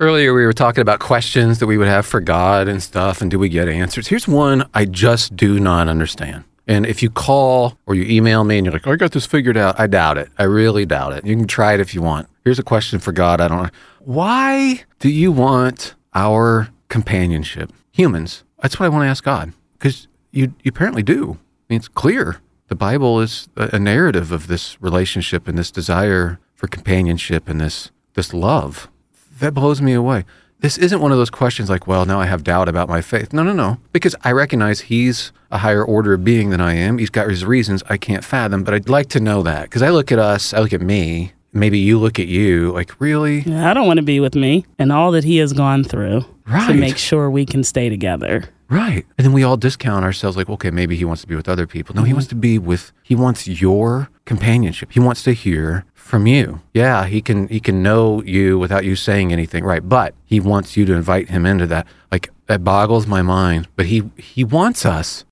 earlier we were talking about questions that we would have for God and stuff, and do we get answers? Here's one I just do not understand. And if you call or you email me and you're like, oh, I got this figured out, I doubt it. I really doubt it. You can try it if you want. Here's a question for God. I don't know. Why do you want our companionship? Humans. That's what I want to ask God. Because you, you apparently do. I mean, it's clear. The Bible is a, a narrative of this relationship and this desire for companionship and this this love. That blows me away. This isn't one of those questions like, well, now I have doubt about my faith. No, no, no. Because I recognize he's a higher order of being than I am. He's got his reasons I can't fathom, but I'd like to know that. Because I look at us, I look at me, maybe you look at you, like, really? Yeah, I don't want to be with me and all that he has gone through right. to make sure we can stay together. Right. And then we all discount ourselves like, okay, maybe he wants to be with other people. No, he mm-hmm. wants to be with he wants your companionship. He wants to hear from you. Yeah, he can he can know you without you saying anything, right? But he wants you to invite him into that. Like that boggles my mind. But he he wants us